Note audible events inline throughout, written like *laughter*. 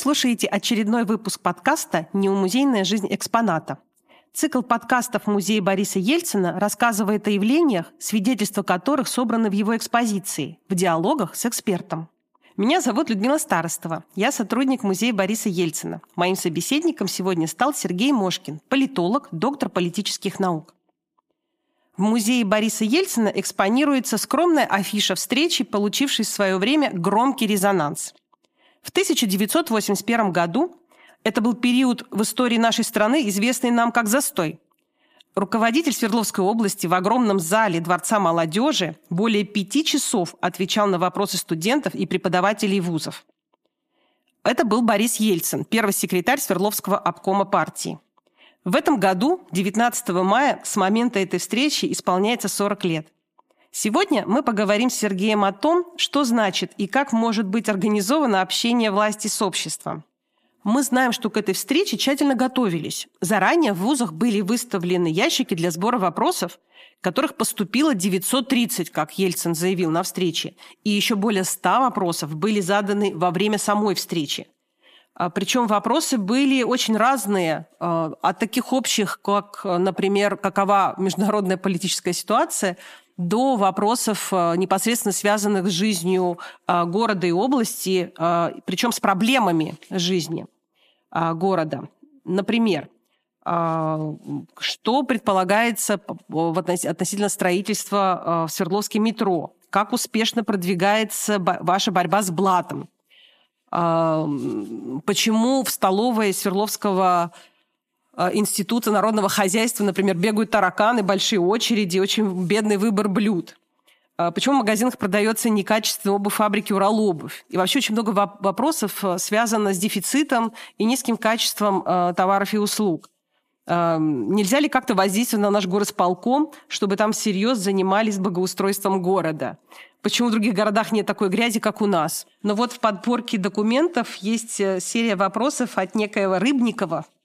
слушаете очередной выпуск подкаста «Неумузейная жизнь экспоната». Цикл подкастов Музея Бориса Ельцина рассказывает о явлениях, свидетельства которых собраны в его экспозиции, в диалогах с экспертом. Меня зовут Людмила Старостова. Я сотрудник Музея Бориса Ельцина. Моим собеседником сегодня стал Сергей Мошкин, политолог, доктор политических наук. В музее Бориса Ельцина экспонируется скромная афиша встречи, получившей в свое время громкий резонанс. В 1981 году это был период в истории нашей страны, известный нам как застой. Руководитель Свердловской области в огромном зале Дворца молодежи более пяти часов отвечал на вопросы студентов и преподавателей вузов. Это был Борис Ельцин, первый секретарь Свердловского обкома партии. В этом году, 19 мая, с момента этой встречи исполняется 40 лет – Сегодня мы поговорим с Сергеем о том, что значит и как может быть организовано общение власти с обществом. Мы знаем, что к этой встрече тщательно готовились. Заранее в вузах были выставлены ящики для сбора вопросов, которых поступило 930, как Ельцин заявил на встрече, и еще более 100 вопросов были заданы во время самой встречи. А, Причем вопросы были очень разные, а, от таких общих, как, например, какова международная политическая ситуация, до вопросов, э, непосредственно связанных с жизнью э, города и области, э, причем с проблемами жизни города. Например, что предполагается относительно строительства в Свердловске метро? Как успешно продвигается ваша борьба с блатом? Почему в столовой Свердловского Института народного хозяйства, например, бегают тараканы, большие очереди, очень бедный выбор блюд. Э, почему в магазинах продается некачественная обувь фабрики «Уралобувь»? И вообще очень много вопросов э, связано с дефицитом и низким качеством товаров и услуг. Нельзя ли как-то воздействовать на наш горосполком, чтобы там всерьез занимались благоустройством города? Почему в других городах нет такой грязи, как у нас? Но вот в подборке документов есть серия вопросов от некоего Рыбникова, Э,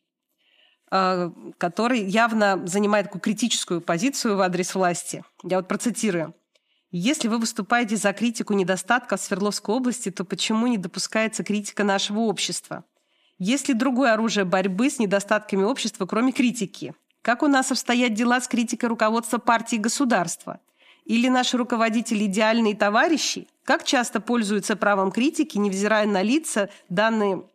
который явно занимает такую критическую позицию в адрес власти. Я вот процитирую. Если вы выступаете за критику недостатков Свердловской области, то почему не допускается критика нашего общества? Есть ли другое оружие борьбы с недостатками общества, кроме критики? Как у нас обстоят дела с критикой руководства партии и государства? Или наши руководители идеальные товарищи? Как часто пользуются правом критики, невзирая на лица, данные Э,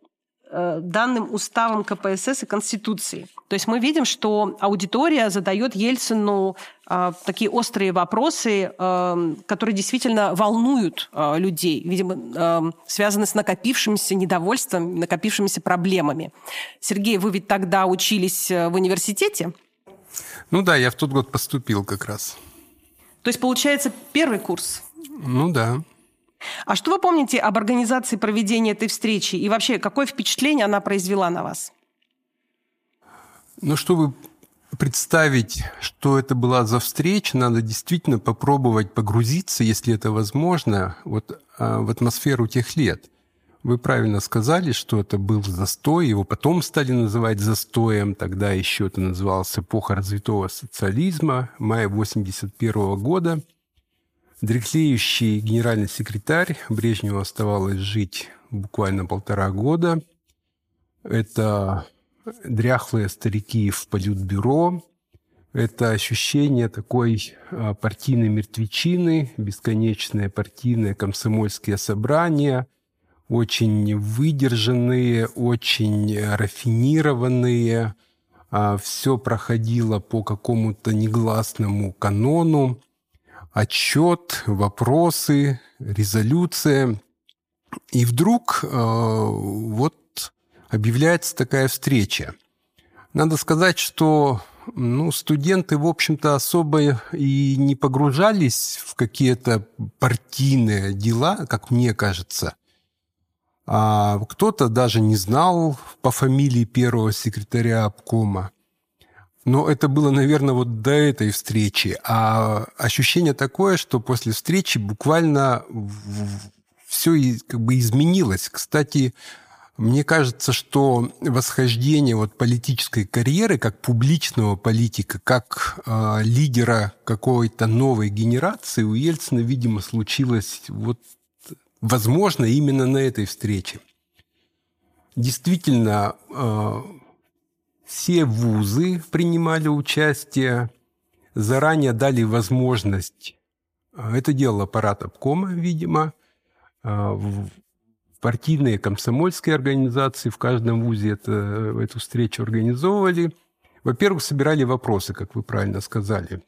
данным уставом КПСС и Конституции. То есть мы видим, что аудитория задает Ельцину э, такие острые вопросы, э, которые действительно волнуют э, людей, видимо, э, связаны с накопившимся недовольством, накопившимися проблемами. Сергей, вы ведь тогда учились э, в университете? Ну да, я в тот год поступил как раз. То есть, получается, первый курс? Ну да. А что вы помните об организации проведения этой встречи и вообще какое впечатление она произвела на вас? Ну, чтобы представить, что это была за встреча, надо действительно попробовать погрузиться, если это возможно, вот а, в атмосферу тех лет. Вы правильно сказали, что это был застой, его потом стали называть застоем, тогда еще это называлось эпоха развитого социализма, мая 81 года – Дряхлеющий генеральный секретарь. Брежневу оставалось жить буквально полтора года. Это дряхлые старики в политбюро, это ощущение такой а, партийной мертвечины, бесконечные партийные комсомольские собрания, очень выдержанные, очень рафинированные, а, все проходило по какому-то негласному канону отчет, вопросы, резолюция. И вдруг э, вот объявляется такая встреча. Надо сказать, что ну, студенты, в общем-то, особо и не погружались в какие-то партийные дела, как мне кажется. А кто-то даже не знал по фамилии первого секретаря обкома. Но это было, наверное, вот до этой встречи. А ощущение такое, что после встречи буквально все как бы изменилось. Кстати, мне кажется, что восхождение вот политической карьеры как публичного политика, как э, лидера какой-то новой генерации у Ельцина, видимо, случилось вот, возможно, именно на этой встрече. Действительно, все вузы принимали участие, заранее дали возможность, это делал аппарат обкома, видимо, в партийные комсомольские организации в каждом вузе это, эту встречу организовывали. Во-первых, собирали вопросы, как вы правильно сказали.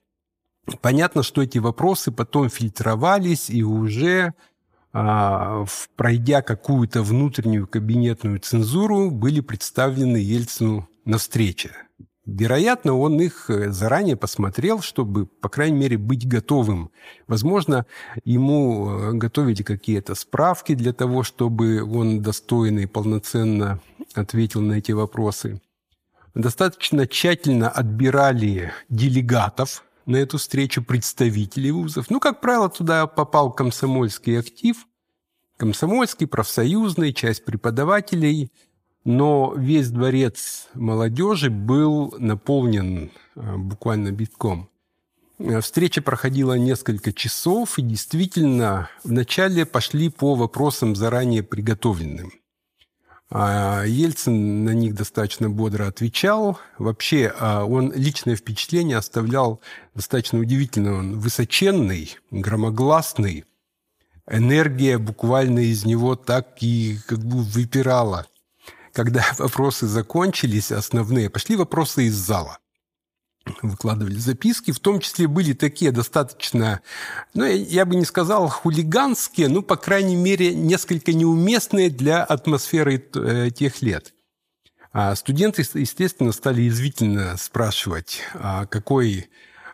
Понятно, что эти вопросы потом фильтровались и уже а, пройдя какую-то внутреннюю кабинетную цензуру, были представлены Ельцину на встрече. Вероятно, он их э, заранее посмотрел, чтобы, по крайней мере, быть готовым. Возможно, ему э, готовили какие-то справки для того, чтобы он достойно и полноценно ответил на эти вопросы. Достаточно тщательно отбирали делегатов на эту встречу, представителей вузов. Ну, как правило, туда попал комсомольский актив, комсомольский, профсоюзный, часть преподавателей – но весь дворец молодежи был наполнен э, буквально битком. Э, встреча проходила несколько часов, и действительно вначале пошли по вопросам заранее приготовленным. А Ельцин на них достаточно бодро отвечал. Вообще а, он личное впечатление оставлял достаточно удивительно. Он высоченный, громогласный. Энергия буквально из него так и как бы выпирала – когда *laughs* вопросы закончились, основные, пошли вопросы из зала выкладывали записки, в том числе были такие достаточно, ну, я бы не сказал хулиганские, ну, по крайней мере, несколько неуместные для атмосферы э, тех лет. А студенты, естественно, стали язвительно спрашивать, а какой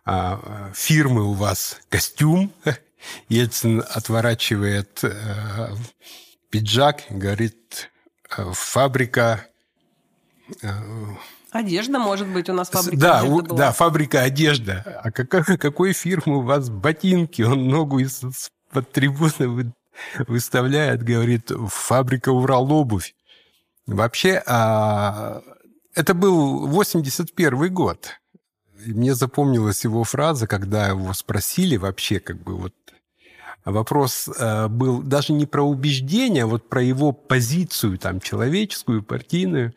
а, фирмы у вас костюм. *laughs* Ельцин отворачивает э, пиджак, говорит, фабрика... Э, одежда, может быть, у нас фабрика да, одежды была. Да, фабрика одежда. А какой, какой фирмы у вас ботинки? Он ногу из-под трибуны выставляет, говорит, фабрика Урал-обувь. Вообще, а, это был 81 год. И мне запомнилась его фраза, когда его спросили вообще, как бы вот вопрос э, был даже не про убеждение, а вот про его позицию там человеческую, партийную.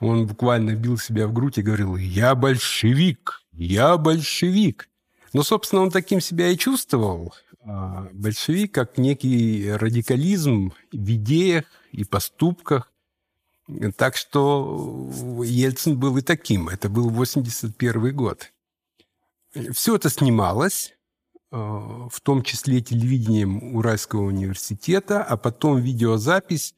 Он буквально бил себя в грудь и говорил «Я большевик! Я большевик!» Но, собственно, он таким себя и чувствовал. А большевик как некий радикализм в идеях и поступках. Так что Ельцин был и таким. Это был 81 год. Все это снималось. Э, в том числе телевидением Уральского университета, а потом видеозапись,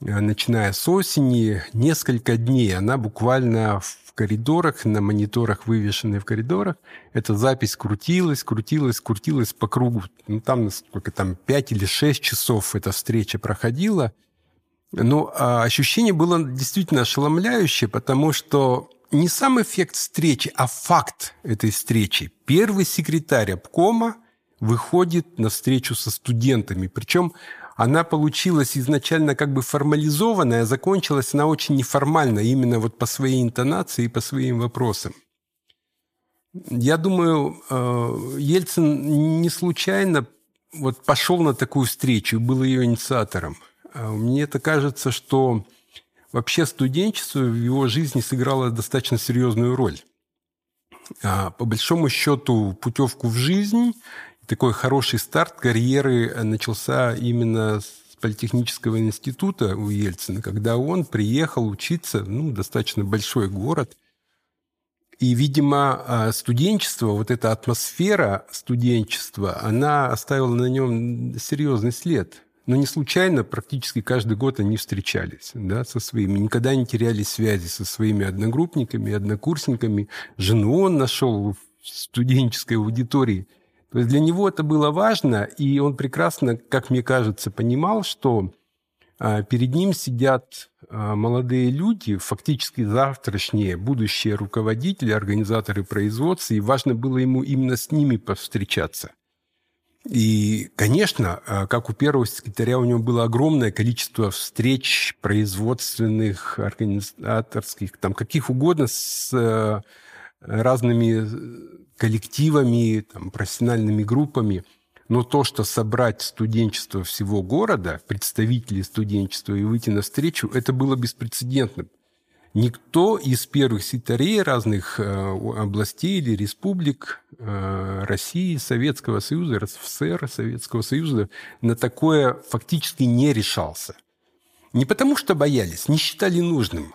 э, начиная с осени, несколько дней. Она буквально в коридорах, на мониторах, вывешенной в коридорах, эта запись крутилась, крутилась, крутилась по кругу. Ну, там, сколько там, 5 или 6 часов эта встреча проходила. Но а ощущение было действительно ошеломляющее, потому что не сам эффект встречи, а факт этой встречи. Первый секретарь обкома выходит на встречу со студентами. Причем она получилась изначально как бы формализованная, а закончилась она очень неформально, именно вот по своей интонации и по своим вопросам. Я думаю, э, Ельцин не случайно вот пошел на такую встречу был ее инициатором. А мне это кажется, что Вообще студенчество в его жизни сыграло достаточно серьезную роль. А, по большому счету, путевку в жизнь, такой хороший старт карьеры начался именно с Политехнического института у Ельцина, когда он приехал учиться ну, достаточно большой город. И, видимо, а, студенчество, вот эта атмосфера студенчества, она оставила на нем серьезный след – но не случайно практически каждый год они встречались да, со своими, никогда не теряли связи со своими одногруппниками, однокурсниками. Жену он нашел в студенческой аудитории. То есть для него это было важно, и он прекрасно, как мне кажется, понимал, что а, перед ним сидят а, молодые люди, фактически завтрашние будущие руководители, организаторы производства, и важно было ему именно с ними повстречаться. И, конечно, а, как у первого секретаря, у него было огромное количество встреч производственных, организаторских, там, каких угодно, с э, разными коллективами, там, профессиональными группами. Но то, что собрать студенчество всего города, представителей студенчества и выйти навстречу, это было беспрецедентно. Никто из первых секретарей разных э, областей или республик э, России, Советского Союза, РСФСР, Советского Союза на такое фактически не решался. Не потому что боялись, не считали нужным.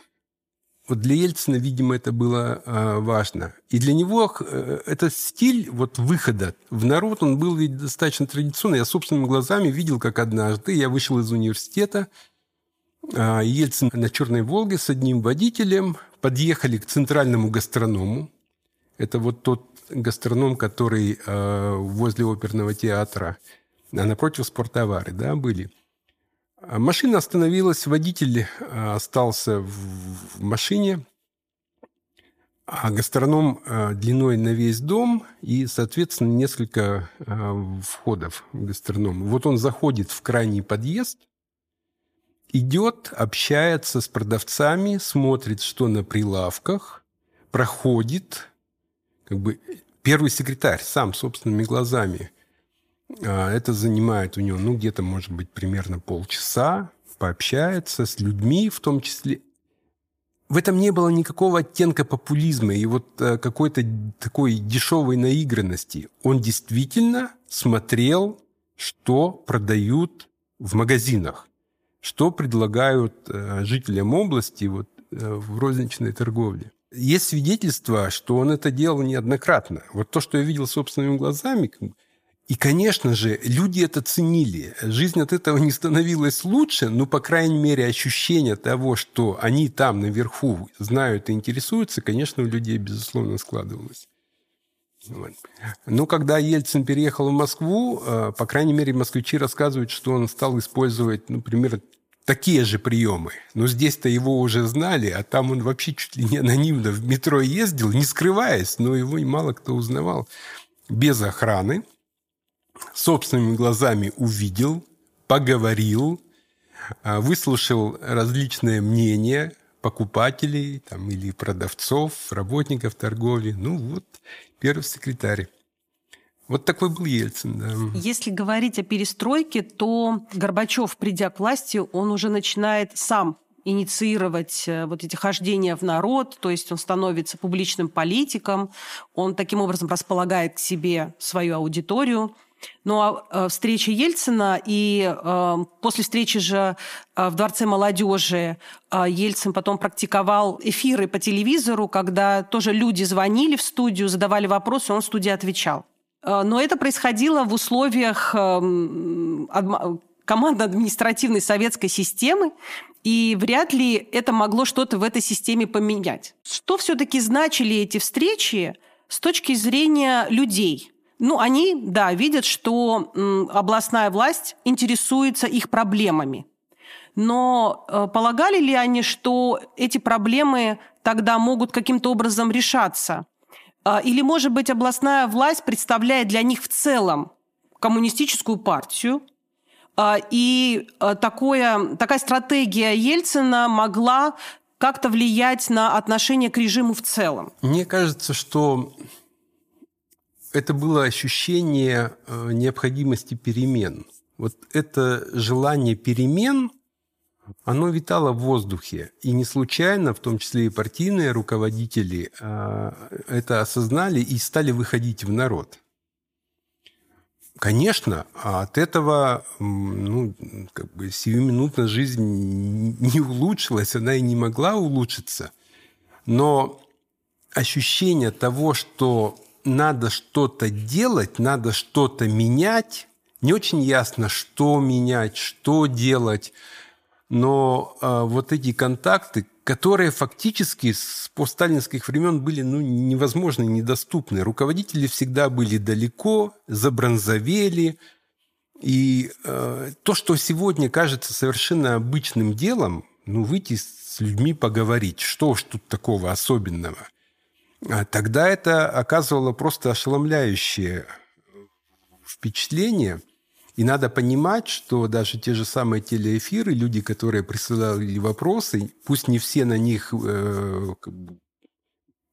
Вот для Ельцина, видимо, это было э, важно. И для него этот стиль вот выхода в народ, он был ведь достаточно традиционный. Я собственными глазами видел, как однажды я вышел из университета, Ельцин на Черной Волге с одним водителем подъехали к центральному гастроному. Это вот тот гастроном, который э, возле оперного театра, а напротив спорттовары, да, были – а машина остановилась, водитель остался в машине, а гастроном длиной на весь дом и, соответственно, несколько входов в гастроном. Вот он заходит в крайний подъезд, идет, общается с продавцами, смотрит, что на прилавках, проходит, как бы первый секретарь сам собственными глазами – а, это занимает у него, ну, где-то, может быть, примерно полчаса, пообщается с людьми в том числе. В этом не было никакого оттенка популизма и вот э, какой-то такой дешевой наигранности. Он действительно смотрел, что продают в магазинах, что предлагают э, жителям области вот, э, в розничной торговле. Есть свидетельство, что он это делал неоднократно. Вот то, что я видел собственными глазами, и, конечно же, люди это ценили. Жизнь от этого не становилась лучше, но, по крайней мере, ощущение того, что они там наверху знают и интересуются, конечно, у людей, безусловно, складывалось. Вот. Но когда Ельцин переехал в Москву, э, по крайней мере, москвичи рассказывают, что он стал использовать, например, такие же приемы. Но здесь-то его уже знали, а там он вообще чуть ли не анонимно в метро ездил, не скрываясь, но его мало кто узнавал. Без охраны, собственными глазами увидел, поговорил, а, выслушал различные мнения покупателей там, или продавцов, работников торговли. Ну вот, первый секретарь. Вот такой был Ельцин, да. Если говорить о перестройке, то Горбачев, придя к власти, он уже начинает сам инициировать э, вот эти хождения в народ, то есть он становится публичным политиком, он таким образом располагает к себе свою аудиторию. Ну а э, встреча Ельцина и э, после встречи же э, в Дворце молодежи Ельцин потом практиковал эфиры по телевизору, когда тоже люди звонили в студию, задавали вопросы, он в студии отвечал. Но это происходило в условиях командно-административной советской системы, и вряд ли это могло что-то в этой системе поменять. Что все-таки значили эти встречи с точки зрения людей – ну, они, да, видят, что областная власть интересуется их проблемами. Но э, полагали ли они, что эти проблемы тогда могут каким-то образом решаться? А, или, может быть, областная власть представляет для них в целом коммунистическую партию, а, и э, такое, такая стратегия Ельцина могла как-то влиять на отношение к режиму в целом? Мне кажется, что это было ощущение э, необходимости перемен. Вот это желание перемен, оно витало в воздухе. И не случайно, в том числе и партийные руководители, э, это осознали и стали выходить в народ. Конечно, от этого ну, как бы сиюминутно жизнь не улучшилась, она и не могла улучшиться. Но ощущение того, что надо что-то делать, надо что-то менять. Не очень ясно, что менять, что делать. Но э, вот эти контакты, которые фактически с постсталинских времен были ну, невозможны, недоступны. Руководители всегда были далеко, забронзовели. И э, то, что сегодня кажется совершенно обычным делом, ну, выйти с людьми поговорить, что уж тут такого особенного – тогда это оказывало просто ошеломляющее впечатление. И надо понимать, что даже те же самые телеэфиры, люди, которые присылали вопросы, пусть не все на них э,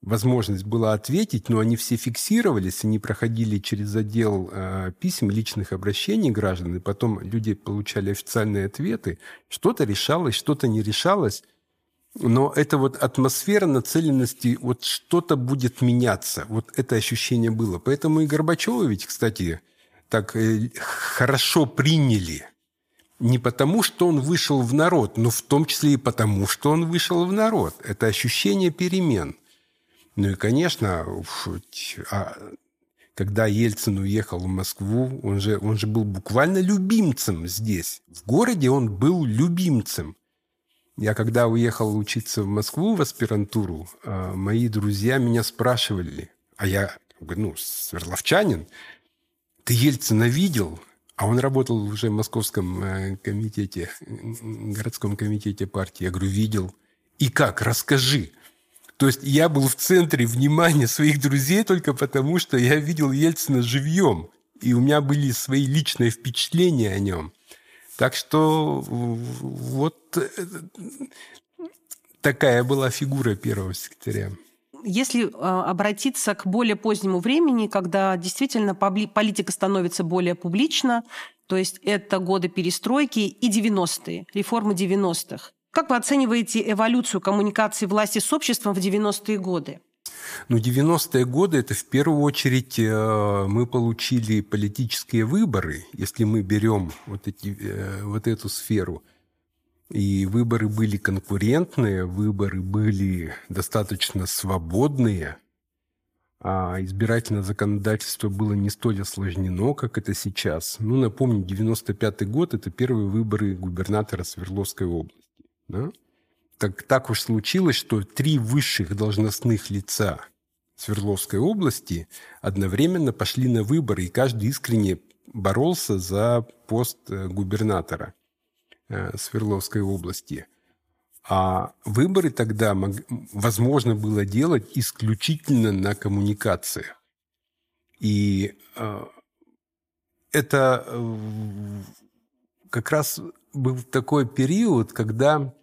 возможность была ответить, но они все фиксировались, они проходили через отдел э, писем, личных обращений граждан, и потом люди получали официальные ответы. Что-то решалось, что-то не решалось. Но это вот атмосфера нацеленности, вот что-то будет меняться. Вот это ощущение было. Поэтому и Горбачева ведь, кстати, так э, хорошо приняли. Не потому, что он вышел в народ, но в том числе и потому, что он вышел в народ. Это ощущение перемен. Ну и, конечно, а когда Ельцин уехал в Москву, он же, он же был буквально любимцем здесь. В городе он был любимцем. Я когда уехал учиться в Москву в аспирантуру, а, мои друзья меня спрашивали, а я, ну, сверловчанин, ты Ельцина видел? А он работал уже в московском э, комитете, городском комитете партии. Я говорю, видел. И как? Расскажи. То есть я был в центре внимания своих друзей только потому, что я видел Ельцина живьем. И у меня были свои личные впечатления о нем. Так что вот э, такая была фигура первого секретаря. Если э, обратиться к более позднему времени, когда действительно политика становится более публична, то есть это годы перестройки и 90-е, реформы 90-х, как вы оцениваете эволюцию коммуникации власти с обществом в 90-е годы? Ну, 90-е годы – это в первую очередь э, мы получили политические выборы, если мы берем вот, эти, э, вот эту сферу. И выборы были конкурентные, выборы были достаточно свободные, а избирательное законодательство было не столь осложнено, как это сейчас. Ну, напомню, 95 год – это первые выборы губернатора Свердловской области. Да? Так, так уж случилось, что три высших должностных лица Свердловской области одновременно пошли на выборы, и каждый искренне боролся за пост э, губернатора э, Свердловской области. А выборы тогда возможно было делать исключительно на коммуникациях. И э, это как раз был такой период, когда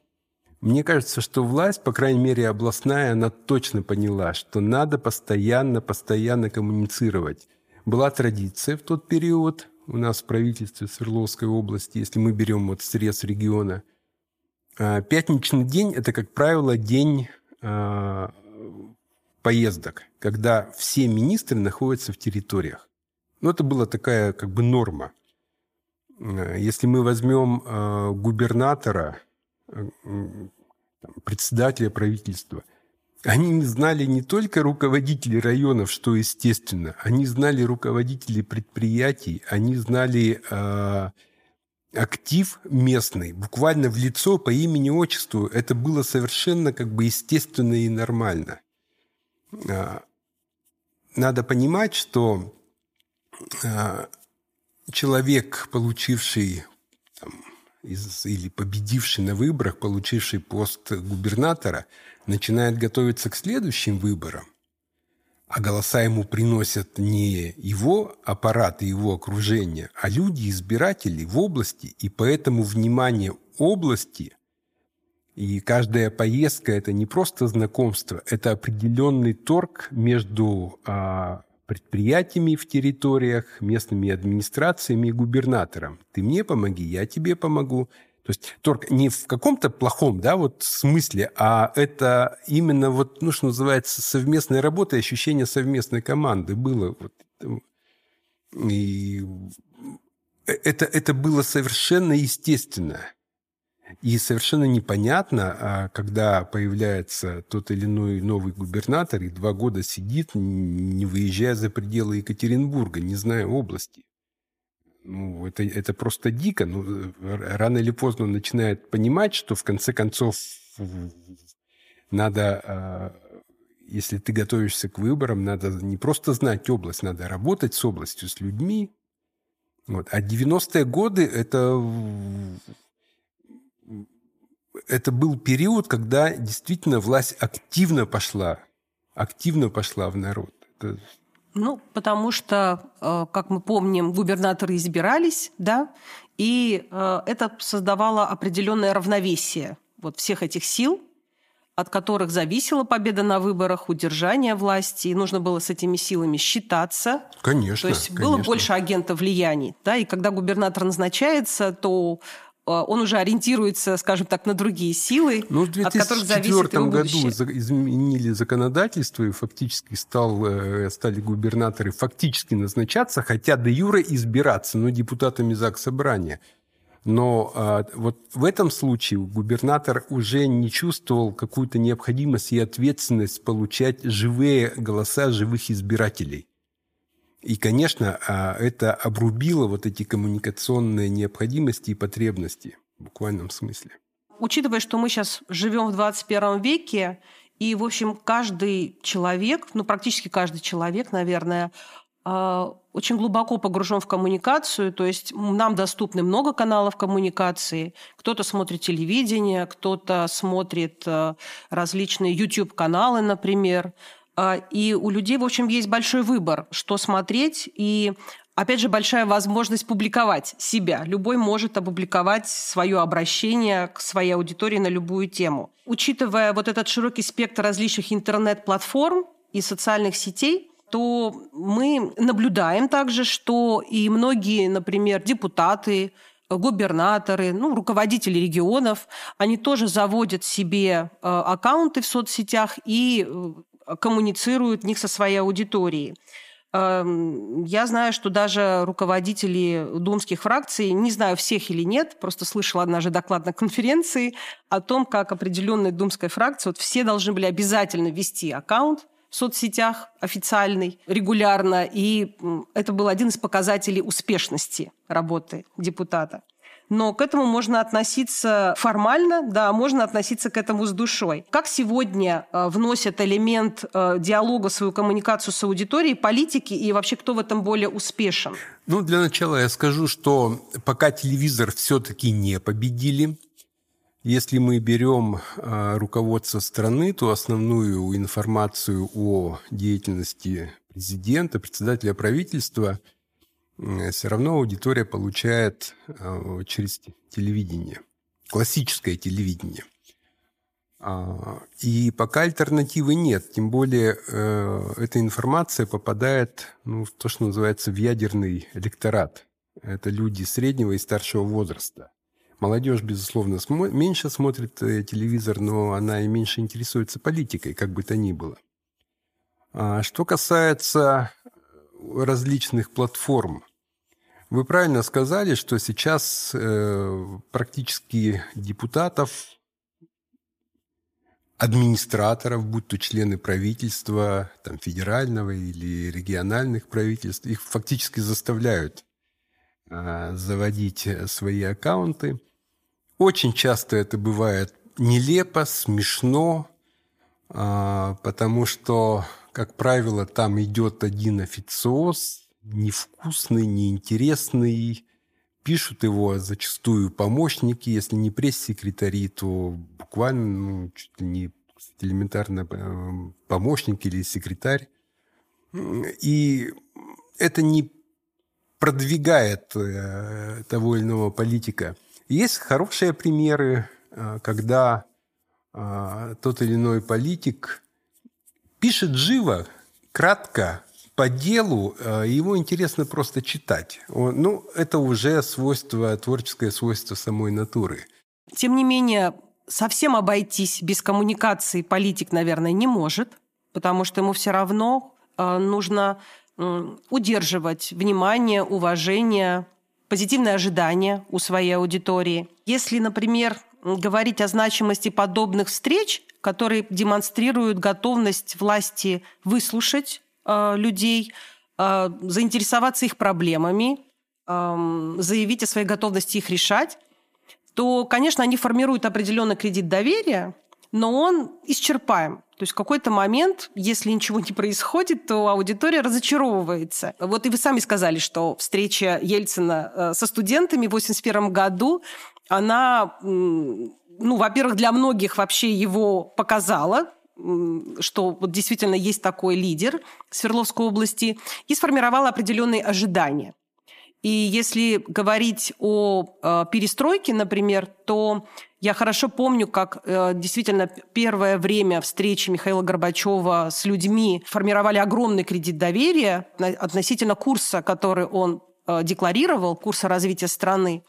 мне кажется, что власть, по крайней мере областная, она точно поняла, что надо постоянно, постоянно коммуницировать. Была традиция в тот период у нас в правительстве Свердловской области, если мы берем вот срез региона. А, пятничный день – это, как правило, день а, поездок, когда все министры находятся в территориях. Ну, это была такая как бы норма. А, если мы возьмем губернатора, председателя правительства. Они знали не только руководителей районов, что естественно, они знали руководителей предприятий, они знали э, актив местный, буквально в лицо по имени-отчеству. Это было совершенно как бы естественно и нормально. Э, надо понимать, что э, человек, получивший там, из, или победивший на выборах, получивший пост губернатора, начинает готовиться к следующим выборам, а голоса ему приносят не его аппарат и его окружение, а люди, избиратели в области, и поэтому внимание области и каждая поездка – это не просто знакомство, это определенный торг между а, предприятиями в территориях, местными администрациями и губернатором. Ты мне помоги, я тебе помогу. То есть торг не в каком-то плохом да, вот смысле, а это именно вот, ну, что называется, совместная работа и ощущение совместной команды было. Вот. И это, это было совершенно естественно. И совершенно непонятно, а, когда появляется тот или иной новый губернатор и два года сидит, не выезжая за пределы Екатеринбурга, не зная области. Ну, это, это просто дико. Ну, рано или поздно он начинает понимать, что в конце концов надо, а, если ты готовишься к выборам, надо не просто знать область, надо работать с областью, с людьми. Вот. А 90-е годы – это это был период, когда действительно власть активно пошла, активно пошла в народ. Это... Ну, потому что, э, как мы помним, губернаторы избирались, да, и э, это создавало определенное равновесие вот всех этих сил. от которых зависела победа на выборах, удержание власти, и нужно было с этими силами считаться. Конечно. То есть конечно. было больше агентов влияний. Да? И когда губернатор назначается, то он уже ориентируется, скажем так, на другие силы, ну, в 2004 от которых зависит его году изменили законодательство, и фактически стал, э, стали губернаторы фактически назначаться, хотя до юра избираться, но депутатами ЗАГС Собрания – но а, вот в этом случае губернатор уже не чувствовал какую-то необходимость и ответственность получать живые голоса живых избирателей. И, конечно, а, это обрубило вот эти коммуникационные необходимости и потребности в буквальном смысле. Учитывая, что мы сейчас живем в 21 веке, и, в общем, каждый человек, ну, практически каждый человек, наверное, а, очень глубоко погружен в коммуникацию, то есть нам доступны много каналов коммуникации. Кто-то смотрит телевидение, кто-то смотрит э, различные YouTube-каналы, например. А, и у людей, в общем, есть большой выбор, что смотреть, и опять же, большая возможность публиковать себя. Любой может опубликовать свое обращение к своей аудитории на любую тему. Учитывая вот этот широкий спектр различных интернет-платформ и социальных сетей, то мы наблюдаем также, что и многие, например, депутаты, губернаторы, ну, руководители регионов, они тоже заводят себе э, аккаунты в соцсетях и э, коммуницируют них со своей аудиторией. Эм, я знаю, что даже руководители думских фракций, не знаю всех или нет, просто слышала однажды доклад на конференции о том, как определенная думская фракция, вот все должны были обязательно вести аккаунт, в соцсетях официальный, регулярно. И это был один из показателей успешности работы депутата. Но к этому можно относиться формально, да, можно относиться к этому с душой. Как сегодня э, вносят элемент э, диалога свою коммуникацию с аудиторией политики и вообще кто в этом более успешен? Ну, для начала я скажу, что пока телевизор все-таки не победили, если мы берем а, руководство страны, то основную информацию о деятельности президента, председателя правительства все равно аудитория получает а, через телевидение, классическое телевидение. А, и пока альтернативы нет, тем более э, эта информация попадает ну, в то, что называется в ядерный электорат. Это люди среднего и старшего возраста. Молодежь, безусловно, смо- меньше смотрит э, телевизор, но она и меньше интересуется политикой, как бы то ни было. А что касается различных платформ, вы правильно сказали, что сейчас э, практически депутатов, администраторов, будь то члены правительства, там, федерального или региональных правительств, их фактически заставляют э, заводить свои аккаунты. Очень часто это бывает нелепо, смешно, а, потому что, как правило, там идет один официоз, невкусный, неинтересный. Пишут его зачастую помощники, если не пресс-секретари, то буквально ну, чуть ли не элементарно э, помощник или секретарь. И это не продвигает э, того или иного политика – есть хорошие примеры, э, когда тот или иной политик пишет живо, кратко, по делу, э, его интересно просто читать. Ну, это уже свойство, творческое свойство самой натуры. Тем не менее, совсем обойтись без коммуникации политик, наверное, не может, потому что ему все равно нужно удерживать внимание, уважение позитивные ожидания у своей аудитории. Если, например, говорить о значимости подобных встреч, которые демонстрируют готовность власти выслушать э, людей, э, заинтересоваться их проблемами, э, заявить о своей готовности их решать, то, конечно, они формируют определенный кредит доверия, но он исчерпаем. То есть в какой-то момент, если ничего не происходит, то аудитория разочаровывается. Вот и вы сами сказали, что встреча Ельцина э, со студентами в 1981 году, она, ну, во-первых, для многих вообще его показала, что вот действительно есть такой лидер Свердловской области, и сформировала определенные ожидания. И если говорить о э, перестройке, например, то я хорошо помню, как э, действительно первое время встречи Михаила Горбачева с людьми формировали огромный кредит доверия относительно курса, который он э, декларировал, курса развития страны.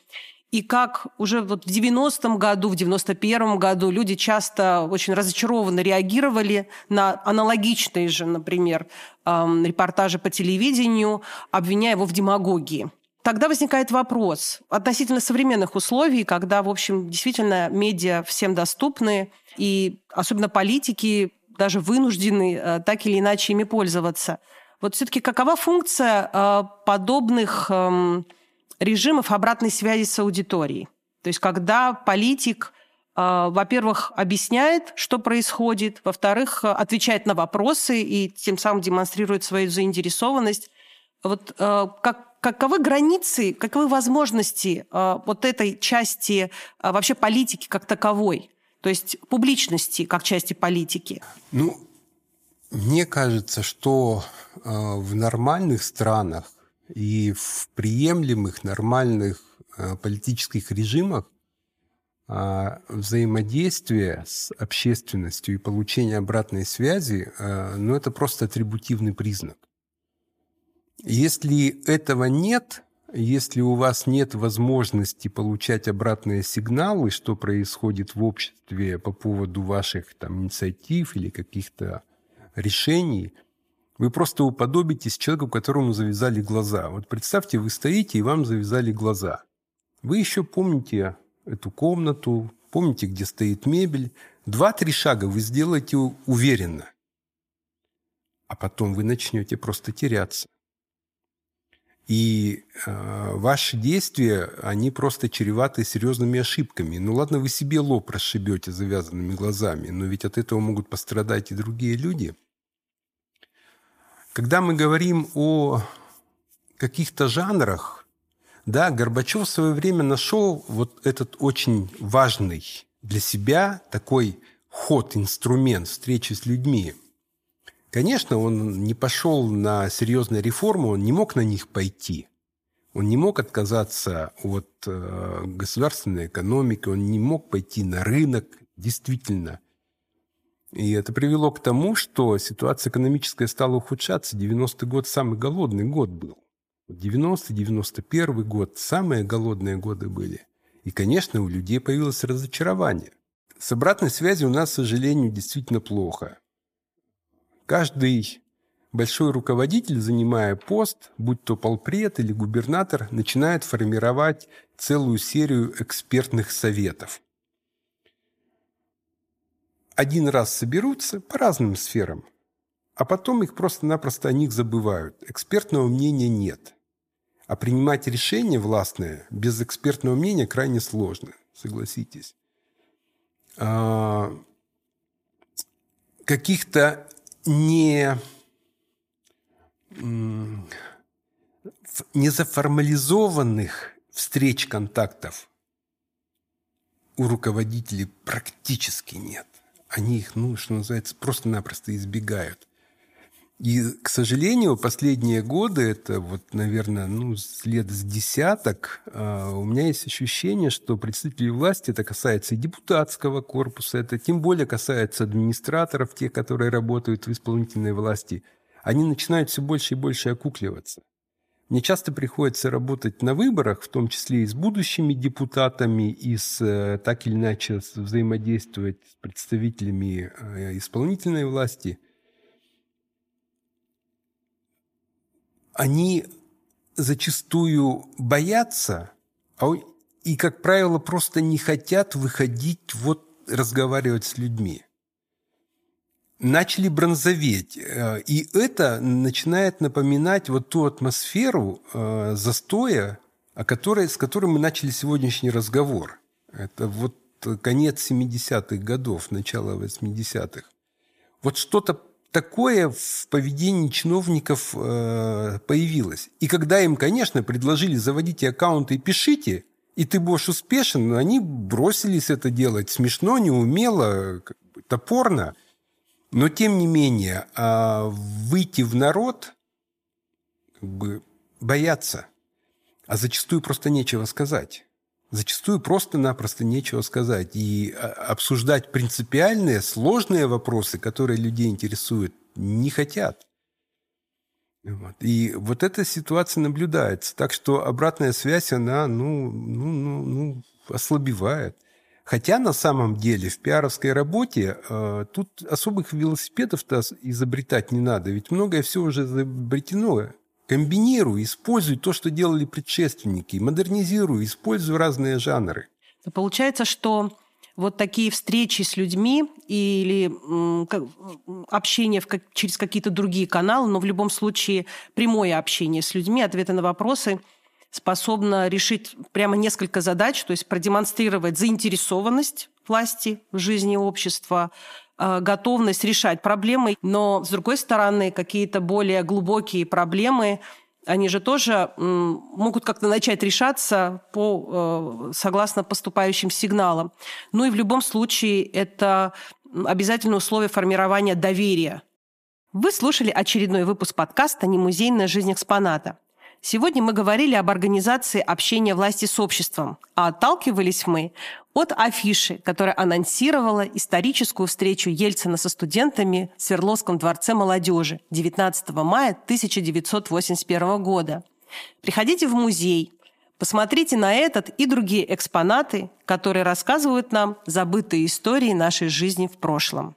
И как уже вот в 90-м году, в 91-м году люди часто очень разочарованно реагировали на аналогичные же, например, эм, репортажи по телевидению, обвиняя его в демагогии. Тогда возникает вопрос относительно современных условий, когда, в общем, действительно медиа всем доступны, и особенно политики даже вынуждены э, так или иначе ими пользоваться. Вот все-таки какова функция э, подобных эм, режимов обратной связи с аудиторией? То есть когда политик э, во-первых, объясняет, что происходит, во-вторых, отвечает на вопросы и тем самым демонстрирует свою заинтересованность. Вот как, каковы границы, каковы возможности э, вот этой части э, вообще политики как таковой? То есть публичности как части политики? Ну, мне кажется, что э, в нормальных странах и в приемлемых нормальных э, политических режимах э, взаимодействие с общественностью и получение обратной связи, э, ну, это просто атрибутивный признак. Если этого нет, если у вас нет возможности получать обратные сигналы, что происходит в обществе по поводу ваших там, инициатив или каких-то решений, вы просто уподобитесь человеку, которому завязали глаза. Вот представьте, вы стоите, и вам завязали глаза. Вы еще помните эту комнату, помните, где стоит мебель. Два-три шага вы сделаете уверенно. А потом вы начнете просто теряться. И э, ваши действия, они просто чреваты серьезными ошибками. Ну ладно, вы себе лоб расшибете завязанными глазами, но ведь от этого могут пострадать и другие люди. Когда мы говорим о каких-то жанрах, да, Горбачев в свое время нашел вот этот очень важный для себя такой ход, инструмент встречи с людьми – Конечно, он не пошел на серьезные реформы, он не мог на них пойти. Он не мог отказаться от э, государственной экономики, он не мог пойти на рынок, действительно. И это привело к тому, что ситуация экономическая стала ухудшаться. 90-й год самый голодный год был. 90-91 год самые голодные годы были. И, конечно, у людей появилось разочарование. С обратной связью у нас, к сожалению, действительно плохо. Каждый большой руководитель, занимая пост, будь то полпред или губернатор, начинает формировать целую серию экспертных советов. Один раз соберутся по разным сферам, а потом их просто-напросто о них забывают. Экспертного мнения нет. А принимать решения властные без экспертного мнения крайне сложно, согласитесь. А, каких-то не, незаформализованных встреч, контактов у руководителей практически нет. Они их, ну, что называется, просто-напросто избегают. И, к сожалению, последние годы, это вот, наверное, ну, лет с десяток, а, у меня есть ощущение, что представители власти, это касается и депутатского корпуса, это тем более касается администраторов, тех, которые работают в исполнительной власти, они начинают все больше и больше окукливаться. Мне часто приходится работать на выборах, в том числе и с будущими депутатами, и с, э, так или иначе взаимодействовать с представителями э, исполнительной власти – они зачастую боятся а и, как правило, просто не хотят выходить, вот разговаривать с людьми. Начали бронзоветь. Э, и это начинает напоминать вот ту атмосферу э, застоя, о которой, с которой мы начали сегодняшний разговор. Это вот конец 70-х годов, начало 80-х. Вот что-то такое в поведении чиновников э, появилось. И когда им, конечно, предложили заводите аккаунты и пишите, и ты будешь успешен, они бросились это делать смешно, неумело, топорно. Но тем не менее, э, выйти в народ как бы, боятся. а зачастую просто нечего сказать. Зачастую просто-напросто нечего сказать. И а, обсуждать принципиальные, сложные вопросы, которые людей интересуют, не хотят. Вот. И вот эта ситуация наблюдается. Так что обратная связь, она ну, ну, ну, ну, ослабевает. Хотя на самом деле в пиаровской работе э, тут особых велосипедов-то изобретать не надо. Ведь многое все уже изобретено. Комбинируй, используй то, что делали предшественники, модернизируй, используй разные жанры. Получается, что вот такие встречи с людьми или общение в, через какие-то другие каналы, но в любом случае прямое общение с людьми, ответы на вопросы способно решить прямо несколько задач, то есть продемонстрировать заинтересованность власти в жизни общества, э, готовность решать проблемы, но, с другой стороны, какие-то более глубокие проблемы они же тоже могут как-то начать решаться по, э, согласно поступающим сигналам. Ну и в любом случае это обязательное условие формирования доверия. Вы слушали очередной выпуск подкаста «Немузейная жизнь экспоната». Сегодня мы говорили об организации общения власти с обществом, а отталкивались мы от афиши, которая анонсировала историческую встречу Ельцина со студентами в Свердловском дворце молодежи 19 мая 1981 года. Приходите в музей, посмотрите на этот и другие экспонаты, которые рассказывают нам забытые истории нашей жизни в прошлом.